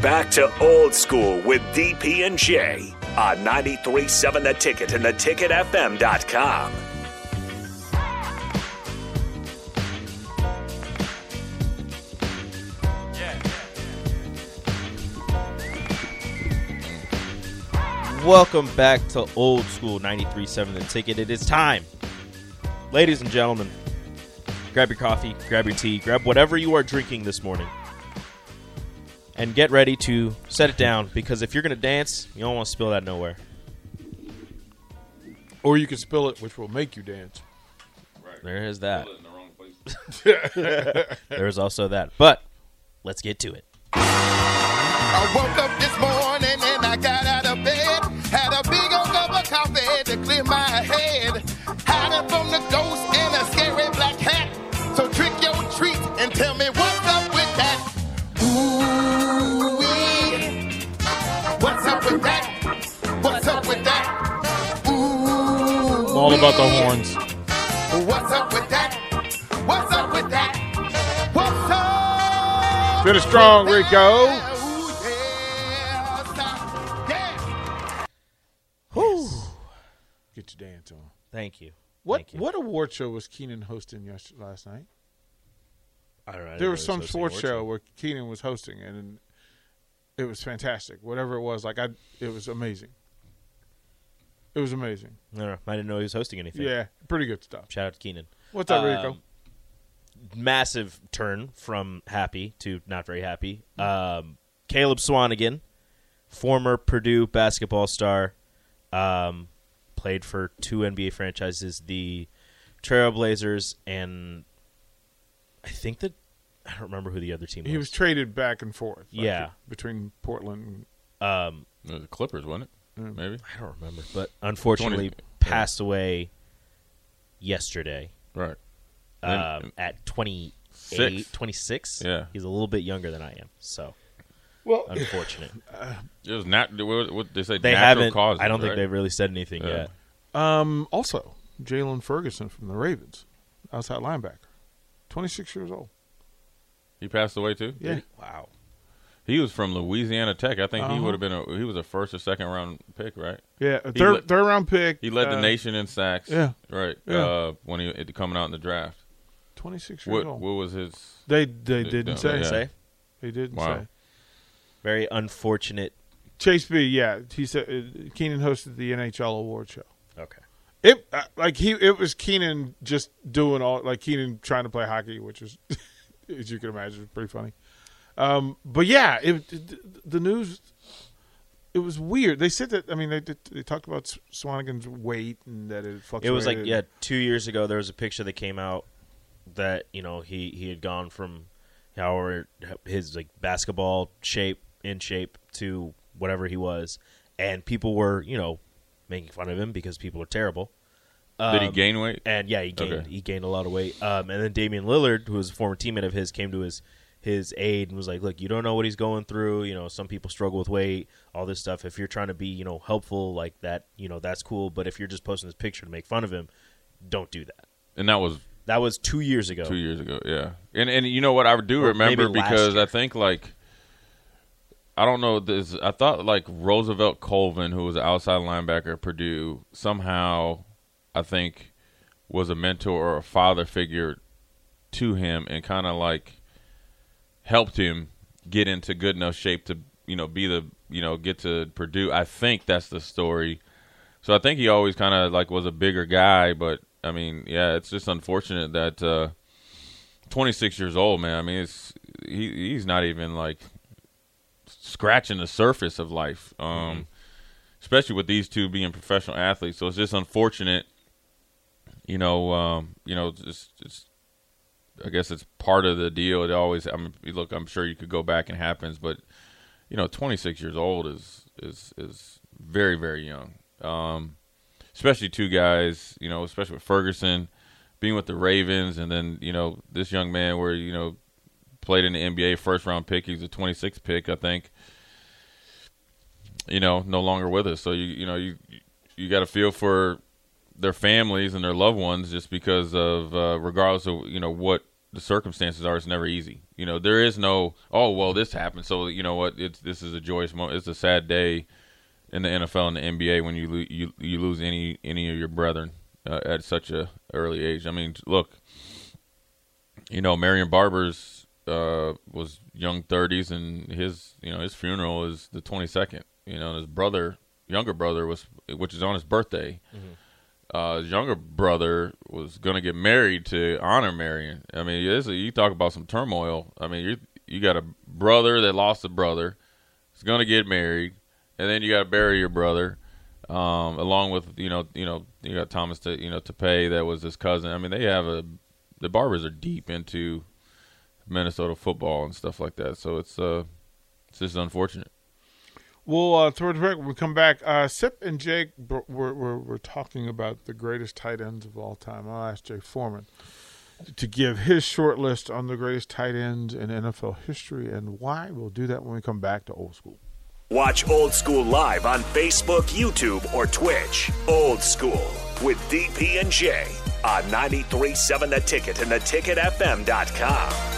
back to old school with DP and J on 93.7 The Ticket and theticketfm.com. Welcome back to Old School 93.7 The Ticket. It is time. Ladies and gentlemen, grab your coffee, grab your tea, grab whatever you are drinking this morning, and get ready to set it down because if you're going to dance, you don't want to spill that nowhere. Or you can spill it, which will make you dance. Right. There is that. There's also that. But let's get to it. I woke up this morning and I got out of bed. Had a big old cup of coffee to clear my head. Hiding from the ghost about the horns. What's up with that? What's up with that? What's up? Finish strong, with Rico. that? Ooh, yeah. Stop. Yeah. Whew. Get your dance on. Thank you. What Thank you. what award show was Kenan hosting yesterday, last night? I don't know. I There was some hosting sports show where Kenan was hosting, and it was fantastic. Whatever it was, like I, it was amazing. It was amazing. I don't know. I didn't know he was hosting anything. Yeah, pretty good stuff. Shout out to Kenan. What's up, Rico? Um, Massive turn from happy to not very happy. Um, Caleb Swanigan, former Purdue basketball star, um, played for two NBA franchises, the Trailblazers, and I think that I don't remember who the other team was. He was traded back and forth. like, Yeah. between Portland. um, The Clippers, wasn't it? Mm. Maybe. I don't remember, but unfortunately 20 passed away yesterday Right. Then- um, at 28, Six. 26. Yeah. He's a little bit younger than I am, so Well, unfortunate. It was nat. What, what they say? they haven't. Causes, I don't think they've really said anything Yeah. yet. um, also Jaylon Ferguson from the Ravens, outside linebacker, twenty six years old. He passed away too. Yeah. Wow. He was from Louisiana Tech. I think he Uh-huh. would have been. A, he was a first or second round pick, right? Yeah, a third led- third round pick. He led the uh, nation in sacks. yeah. Right. Yeah. Uh, when he it, coming out in the draft. Twenty six years What old. what was his? They they They didn't don't- say. yeah. Say They didn't Wow. say. very unfortunate. Chase B, yeah, he said uh, Kenan hosted the NHL award show. Okay. It uh, like he it was Kenan just doing all like Kenan trying to play hockey, which is as you can imagine, pretty funny. Um, but yeah, it, the news it was weird. They said that I mean they they talked about Swanigan's weight and that it fluctuated. It was like yeah, two years ago there was a picture that came out that you know he he had gone from however his like basketball shape in shape to whatever he was, and people were you know making fun of him because people are terrible. Did he Um, gain weight? And yeah, he gained Okay. he gained a lot of weight. Um, and then Damian Lillard, who was a former teammate of his, came to his his aid and was like, "Look, you don't know what he's going through. You know, some people struggle with weight, all this stuff. If you're trying to be, you know, helpful like that, you know, that's cool. But if you're just posting this picture to make fun of him, don't do that." And that was That was two years ago. two years ago. Yeah. And and you know what I do Or remember because year. I think like. I don't know. This I thought like Roosevelt Colvin, who was an outside linebacker at Purdue, somehow, I think, was a mentor or a father figure to him, and kind of like helped him get into good enough shape to you know be the you know get to Purdue. I think that's the story. So I think he always kind of like was a bigger guy, but I mean, yeah, it's just unfortunate that uh 26 years old, man. I mean, it's he he's not even like scratching the surface of life. Um especially with these two being professional athletes. So it's just unfortunate you know, um, you know, just it's I guess it's part of the deal. It always I mean, look, I'm sure you could go back and happens, but you know, 26 years old is is is very very young. Um especially two guys, you know, especially with Ferguson being with the Ravens, and then you know this young man where you know played in the NBA first round pick. He's a 26th pick, I think. You know, no longer with us. So you you know you you got to feel for their families and their loved ones just because of uh, regardless of you know what the circumstances are, it's never easy. You know, there is no oh well this happened, so you know what? It's this is a joyous moment. It's a sad day in the NFL and the NBA when you lo- you you lose any any of your brethren uh, at such a early age. I mean, look, you know, Marion Barber's uh, was young 30s, and his you know his funeral is the 22nd. You know, his brother, younger brother, was which is on his birthday. Uh, his younger brother was going to get married to honor Marion. I mean, this, you talk about some turmoil. I mean, you you got a brother that lost a brother, is going to get married, and then you got to bury your brother, um, along with you know you know you got Thomas to you know Tapeh that was his cousin. I mean, they have a the Barbers are deep into Minnesota football and stuff like that. So it's uh it's just unfortunate. We'll uh, throw it back we come back. Uh, Sip and Jake were, were, were talking about the greatest tight ends of all time. I'll ask Jake Foreman to give his short list on the greatest tight ends in NFL history and why. We'll do that when we come back to old school. Watch Old School live on Facebook, YouTube, or Twitch. Old School with DP and J on 93.7 The Ticket and theticketfm.com.